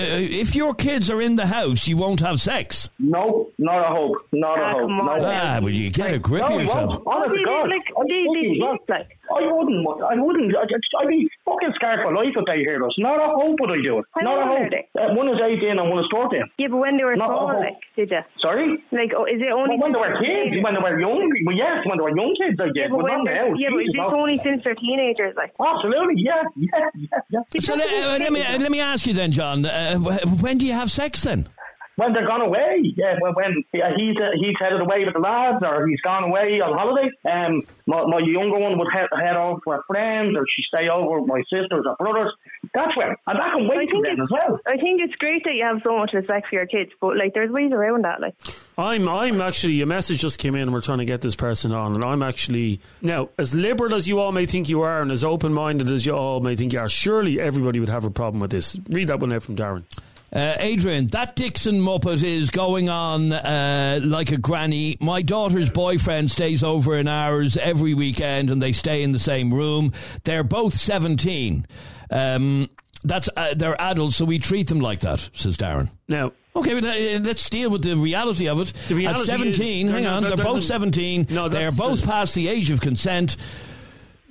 S1: If your kids are in the house, you won't have sex.
S10: No, not a hope. Not a
S14: Ah,
S10: hope. No.
S14: on.
S1: Ah, well, you get a grip
S10: no,
S1: of yourself.
S10: won't. Honest to God.
S14: like,
S10: I
S14: they-
S10: wouldn't,
S14: they-
S10: like,
S14: like-
S10: I wouldn't. I wouldn't. I'd, I'd be fucking scared for life if they hear us. Not a hope would I do it.
S14: How
S10: Not a
S14: old are
S10: hope.
S14: they?
S10: Uh, one is 18 and one is 14.
S14: Yeah, but when they were
S10: Not a
S14: small, like, did you?
S10: Sorry?
S14: Like, oh, is it only
S10: Well, when they were
S14: they're
S10: kids, when they were young, well, yes, when they were young kids, I
S14: Yeah, but
S10: but
S14: when
S10: not
S14: they're,
S10: now.
S14: yeah, but is this
S10: no.
S14: only since they're teenagers? Like,
S10: Absolutely, yeah, yeah, yeah, yeah.
S1: So let, uh, let me uh, let me ask you then, John. Uh, when do you have sex then?
S10: When they're gone away, yeah. When, when uh, he's uh, he's headed away with the lads, or he's gone away on holiday. Um, my, my younger one would head head off with friends, or she stay over with my sisters or brothers. That's when, and that can
S14: I
S10: wait till
S14: think
S10: then
S14: it's,
S10: as well.
S14: I think it's great that you have so much respect for your kids, but like, there's ways around that. Like,
S2: I'm I'm actually a message just came in and we're trying to get this person on and I'm actually now as liberal as you all may think you are and as open minded as you all may think you are, surely everybody would have a problem with this. Read that one out from Darren.
S1: Uh, Adrian, that Dixon Muppet is going on uh, like a granny. My daughter's boyfriend stays over in ours every weekend and they stay in the same room. They're both 17. Um, that's uh, They're adults, so we treat them like that, says Darren.
S2: Now,
S1: Okay, but uh, let's deal with the reality of it.
S2: The reality
S1: At 17,
S2: is-
S1: hang on,
S2: they're-
S1: they're,
S2: they're-
S1: both
S2: they're-
S1: 17.
S2: No,
S1: they're both past the age of consent.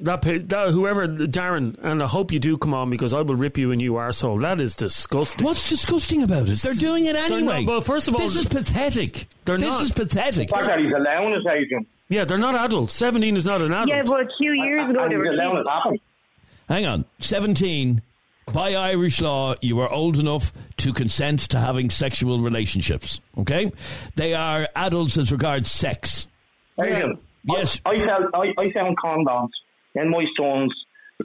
S2: that, that whoever Darren and I hope you do come on because I will rip you a new arsehole. That is disgusting.
S1: What's disgusting about it? They're doing it anyway.
S2: not- well, first of all,
S1: this is pathetic.
S2: They're
S1: this
S2: not.
S1: is pathetic.
S10: The fact that he's allowing us, Adrian.
S2: Yeah, they're not adults. Seventeen is not an adult.
S14: yeah, but a few years ago
S10: and
S14: they were
S10: allowing
S14: kids.
S10: it happen.
S1: Hang on, 17. By Irish law, you are old enough to consent to having sexual relationships. Okay? They are adults as regards sex.
S10: Adrian,
S1: Yes.
S10: I, I, found, I, I found condoms in my son's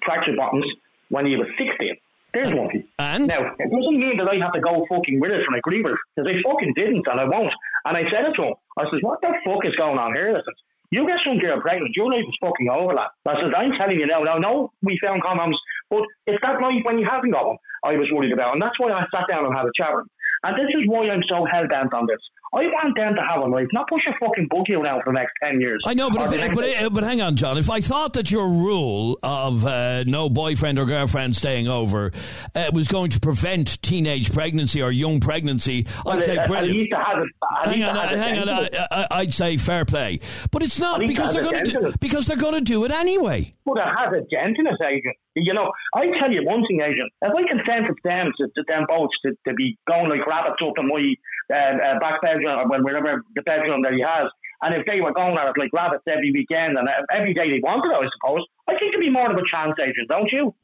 S10: traction buttons when he was 16. There's one.
S1: And?
S10: Now, it doesn't mean that I have to go fucking with it and agree with it, because I fucking didn't, and I won't. And I said it to him. I said, what the fuck is going on here? Listen, You get some girl pregnant, your life is fucking over, lad. I said, I'm telling you now, now, no, we found condoms, but it's that night when you haven't got one, I was worried about, and that's why I sat down and had a chat with him. And this is why I'm so hell bent on this. I want them to have a life, not push a fucking buggy around for the next 10 years.
S1: I know, but if, but, uh, but hang on, John. If I thought that your rule of uh, no boyfriend or girlfriend staying over uh, was going to prevent teenage pregnancy or young pregnancy,
S10: Well,
S1: I'd say brilliant.
S10: least it a- at
S1: hang on, hang on. I, I'd say fair play, but it's not
S10: At least it
S1: because they're going to do,
S10: it.
S1: because they're going to do it anyway.
S10: But it has a dent in it, Adrian. You know, I tell you one thing, Adrian. If I can sentence them to, to them both to, to be going like rabbits up in my uh, uh, back bedroom or wherever the bedroom that he has, and if they were going at it like rabbits every weekend and uh, every day they wanted, I suppose, I think there'd be more of a chance, Adrian, don't you?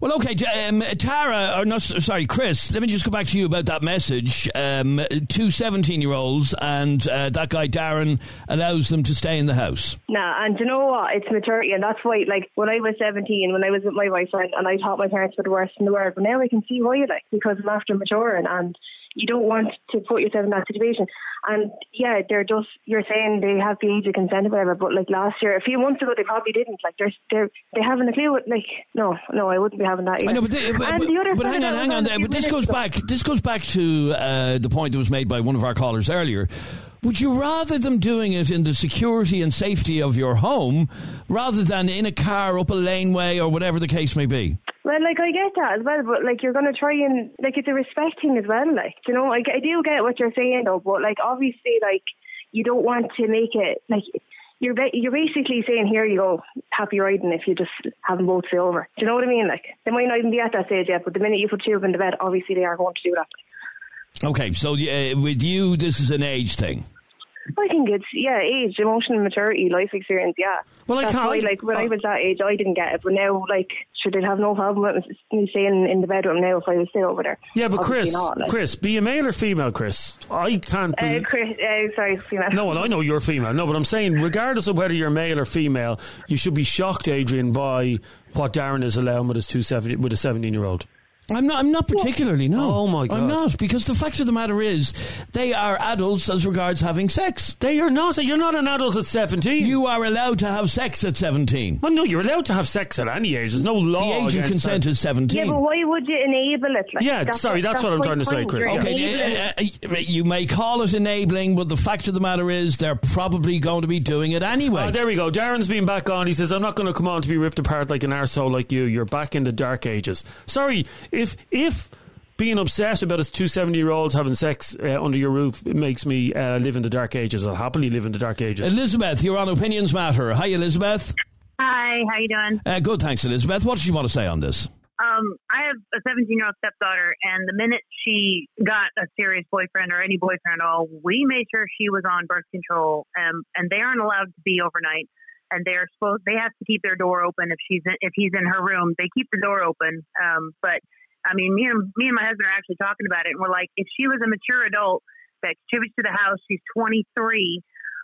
S1: Well, okay, um, Tara, or no, s- sorry, Chris, let me just go back to you about that message. Um, two 17 year olds, and uh, that guy Darren allows them to stay in the house.
S14: Nah, and you know what? It's maturity, and that's why, like, when I was 17, when I was with my boyfriend, and I thought my parents were the worst in the world, but now I can see why, like, because I'm after maturing, and you don't want to put yourself in that situation. And yeah, they're just, you're saying they have the age of consent or whatever, but like last year, a few months ago, they probably didn't. Like, they're, they're, they haven't a clue. What, like, no, no, I wouldn't be having that either.
S1: I know, but, they- but,
S14: and the other
S1: but hang on, hang on. But this goes
S14: ago.
S1: back. This goes back to uh, the point that was made by one of our callers earlier. Would you rather them doing it in the security and safety of your home rather than in a car up a laneway or whatever the case may be?
S14: Well, like I get that as well, but like you're going to try and like it's a respect thing as well. Like you know, I, I do get what you're saying though, but like obviously, like you don't want to make it like you're ba- you're basically saying here you go, happy riding if you just have them both stay over. Do you know what I mean? Like they might not even be at that stage yet, but the minute you put two in the bed, obviously they are going to do that.
S1: Okay, so uh, with you, this is an age thing.
S14: I think it's yeah, age, emotional maturity, life experience. Yeah.
S2: Well, I can't-
S14: why, like when I was that age, I didn't get it, but now, like, should it have no problem with me staying in the bedroom now if I was still over there?
S2: Yeah, but
S14: Obviously
S2: Chris,
S14: not, like.
S2: Chris, be a male or female, Chris? I can't.
S14: Uh,
S2: believe-
S14: Chris, uh, sorry, female.
S2: No, well, I know you're female. No, but I'm saying, regardless of whether you're male or female, you should be shocked, Adrian, by what Darren is allowing with his two 70, with a 17 year old.
S1: I'm not. I'm not particularly. No.
S2: Oh my god.
S1: I'm not because the fact of the matter is, they are adults as regards having sex.
S2: They are not. You're not an adult at 17.
S1: You are allowed to have sex at 17.
S2: Well, no, you're allowed to have sex at any age. There's no law.
S1: The age of consent
S2: that.
S1: is 17.
S14: Yeah, but why would you enable it? Like,
S2: Yeah, sorry, that's what I'm
S14: my
S2: trying to say. Chris.
S14: You're
S1: Okay, uh, uh, uh, you may call it enabling, but the fact of the matter is, they're probably going to be doing it anyway.
S2: Oh, there we go. Darren's been back on. He says, I'm not going to come on to be ripped apart like an arsehole like you. You're back in the dark ages. Sorry, if if being upset about his two 70 year olds having sex uh, under your roof makes me uh, live in the dark ages, I'll happily live in the dark ages.
S1: Elizabeth, you're on Opinions Matter. Hi, Elizabeth.
S15: Hi, how you doing?
S1: Uh, good, thanks, Elizabeth. What did you want to say on this?
S15: Um, I have a 17 year old stepdaughter, and the minute she got a serious boyfriend or any boyfriend at all, we made sure she was on birth control. Um, and they aren't allowed to be overnight, and they are supposed they have to keep their door open if she's in, if he's in her room. They keep the door open. Um, but I mean, me and me and my husband are actually talking about it, and we're like, if she was a mature adult that contributes to the house, she's 23.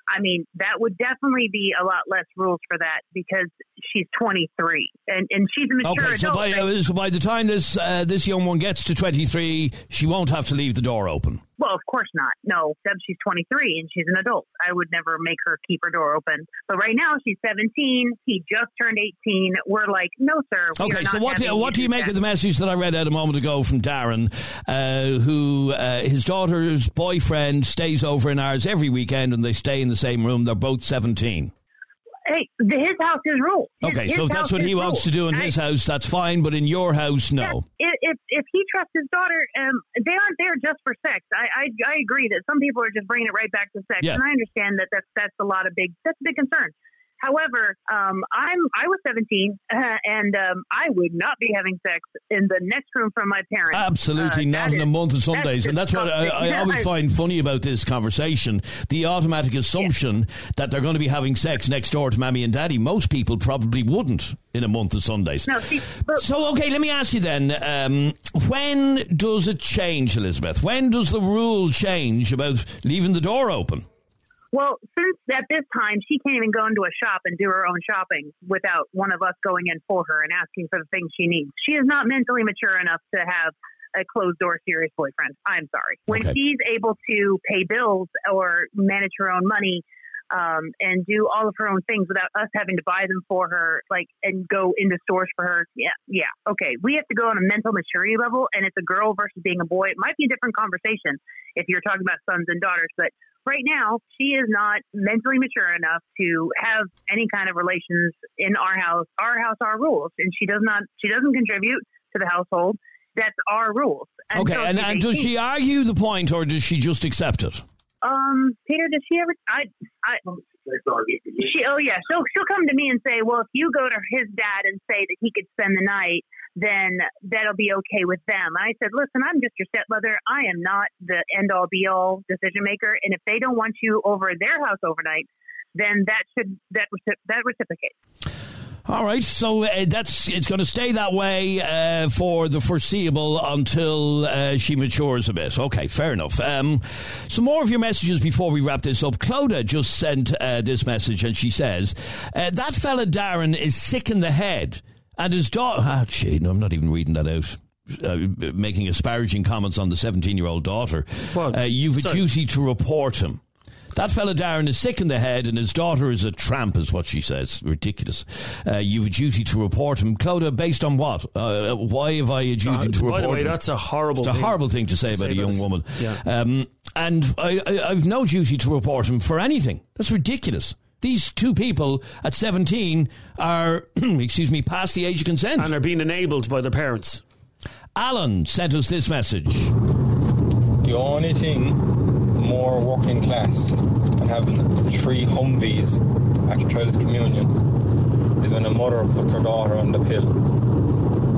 S15: I mean, that would definitely be a lot less rules for that because she's 23 and, and she's a mature
S1: Okay, so
S15: adult.
S1: by, uh, so by the time this uh, this young one gets to 23, she won't have to leave the door open.
S15: Well, of course not. No, Deb, she's 23 and she's an adult. I would never make her keep her door open. But right now she's 17. He just turned 18. We're like, no, sir. we
S1: Okay, so what do, what do you make
S15: that.
S1: of the message that I read out a moment ago from Darren, uh, who uh, his daughter's boyfriend stays over in ours every weekend and they stay in the same room. They're both 17.
S15: Hey, the, his house is rule. His-
S1: Okay,
S15: his
S1: so if that's what he wants to do in his house, that's fine, but in your house, no.
S15: if if, if he trusts his daughter, um, they aren't there just for sex. I, I I agree that some people are just bringing it right back to sex,
S1: Yeah.
S15: and I understand that that's that's a lot of big that's a big concern. However, um, I'm I was 17, uh, and um, I would not be having sex in the next room from my parents.
S1: Absolutely
S15: Uh,
S1: not in a month of Sundays. And that's what I. I always find funny about this conversation. The automatic assumption that they're going to be having sex next door to mommy and daddy. Most people probably wouldn't in a month of Sundays.
S15: No, see, but-
S1: So, okay, let me ask you then um, when does it change, Elizabeth? When does the rule change about leaving the door open?
S15: Well, since at this time she can't even go into a shop and do her own shopping without one of us going in for her and asking for the things she needs. She is not mentally mature enough to have a closed door serious boyfriend. I'm sorry. When
S1: Okay.
S15: she's able to pay bills or manage her own money, um, and do all of her own things without us having to buy them for her, like and go into stores for her. Yeah, yeah, okay. We have to go on a mental maturity level, and it's a girl versus being a boy. It might be a different conversation if you're talking about sons and daughters, but right now she is not mentally mature enough to have any kind of relations in our house. Our house, our rules, and she does not. She doesn't contribute to the household. That's our rules. And
S1: okay,
S15: so
S1: and, and does she argue the point, or does she just accept it?
S15: Um, Peter, does she ever? I, I. She, oh yeah, she'll she'll come to me and say, well, if you go to his dad and say that he could spend the night, then that'll be okay with them. I said, listen, I'm just your stepmother. I am not the end all be all decision maker, and if they don't want you over their house overnight, then that should that that reciprocates.
S1: All right, so uh, that's it's going to stay that way uh, for the foreseeable until uh, she matures a bit. Okay, fair enough. Um, some more of your messages before we wrap this up. Clodagh just sent uh, this message, and she says uh, that fella Darren is sick in the head, and his daughter. Ah, gee, no, I'm not even reading that out. Uh, making disparaging comments on the 17 year old daughter. Uh, you've a
S2: sorry.
S1: duty to report him. That fella Darren is sick in the head, and his daughter is a tramp, is what she says. Ridiculous. Uh, you've a duty to report him. Clodagh, based on what? Uh, why have I a duty
S2: Uh,
S1: to report?
S2: by the way,
S1: him?
S2: that's a horrible
S1: It's a
S2: thing
S1: horrible thing to say
S2: to
S1: about
S2: say
S1: a young
S2: about-
S1: woman.
S2: Yeah.
S1: Um, and I, I, I've no duty to report him for anything. That's ridiculous. These two people at 17 are, excuse me, past the age of consent.
S2: And are being enabled by their parents.
S1: Alan sent us this message.
S16: The only thing more working class and having three Humvees at your child's communion is when a mother puts her daughter on the pill.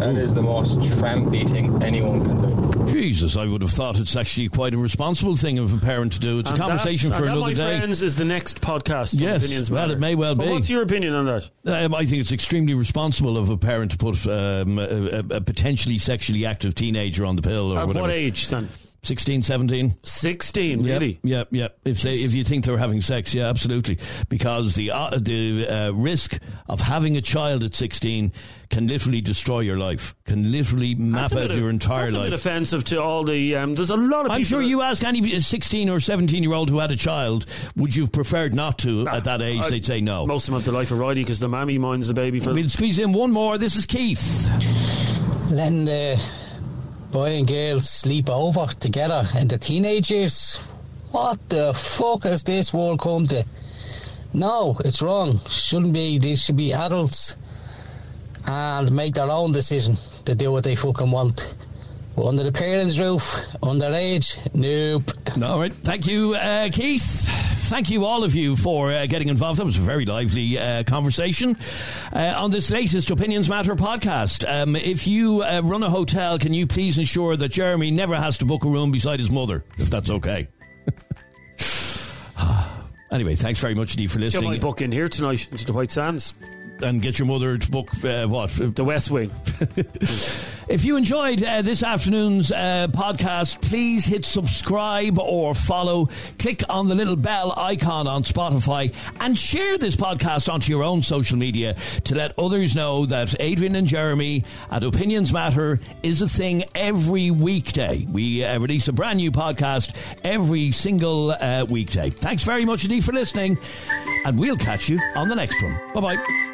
S16: That is the most trampy thing anyone can do.
S1: Jesus, I would have thought it's actually quite a responsible thing of a parent to do. It's a conversation
S2: that,
S1: for
S2: and
S1: another
S2: that, my
S1: day.
S2: friends, is the next podcast. on
S1: Yes,
S2: Opinions
S1: well,
S2: Matter.
S1: it may well
S2: But
S1: be.
S2: what's your opinion on that?
S1: Um, I think it's extremely responsible of a parent to put um, a, a, a potentially sexually active teenager on the pill or
S2: At
S1: whatever.
S2: what age, son?
S1: 16, 17.
S2: 16,
S1: Yep,
S2: really?
S1: Yep, yep. If they, if you think they're having sex, yeah, absolutely. Because the uh, the uh, risk of having a child at 16 can literally destroy your life, can literally map
S2: That's a
S1: out
S2: bit
S1: your
S2: of-
S1: entire
S2: that's a
S1: life.
S2: bit offensive to all the. Um, there's a lot of people.
S1: I'm sure you ask any 16 or 17 year old who had a child, would you have preferred not to at that age?
S2: I-
S1: They'd say no.
S2: Most of them have the life of Riley because the mammy minds the baby for
S1: We'll squeeze in one more. This is Keith.
S17: letting the boy and girl sleep over together in the teenage years. What the fuck has this world come to? No, it's wrong. Shouldn't be. They should be adults and make their own decision to do what they fucking want. But under the parents' roof, underage, nope.
S1: All right. Thank you, uh, Keith. Thank you, all of you, for uh, getting involved. That was a very lively uh, conversation uh, on this latest Opinions Matter podcast. Um, if you uh, run a hotel, can you please ensure that Jeremy never has to book a room beside his mother, if that's okay? anyway, thanks very much, Steve, for
S2: Get my
S1: listening.
S2: book in here tonight into the White Sands.
S1: And get your mother to book uh, what?
S2: The West Wing.
S1: If you enjoyed uh, this afternoon's uh, podcast, please hit subscribe or follow. Click on the little bell icon on Spotify and share this podcast onto your own social media to let others know that Adrian and Jeremy at Opinions Matter is a thing every weekday. We uh, release a brand new podcast every single uh, weekday. Thanks very much indeed for listening, and we'll catch you on the next one. Bye bye.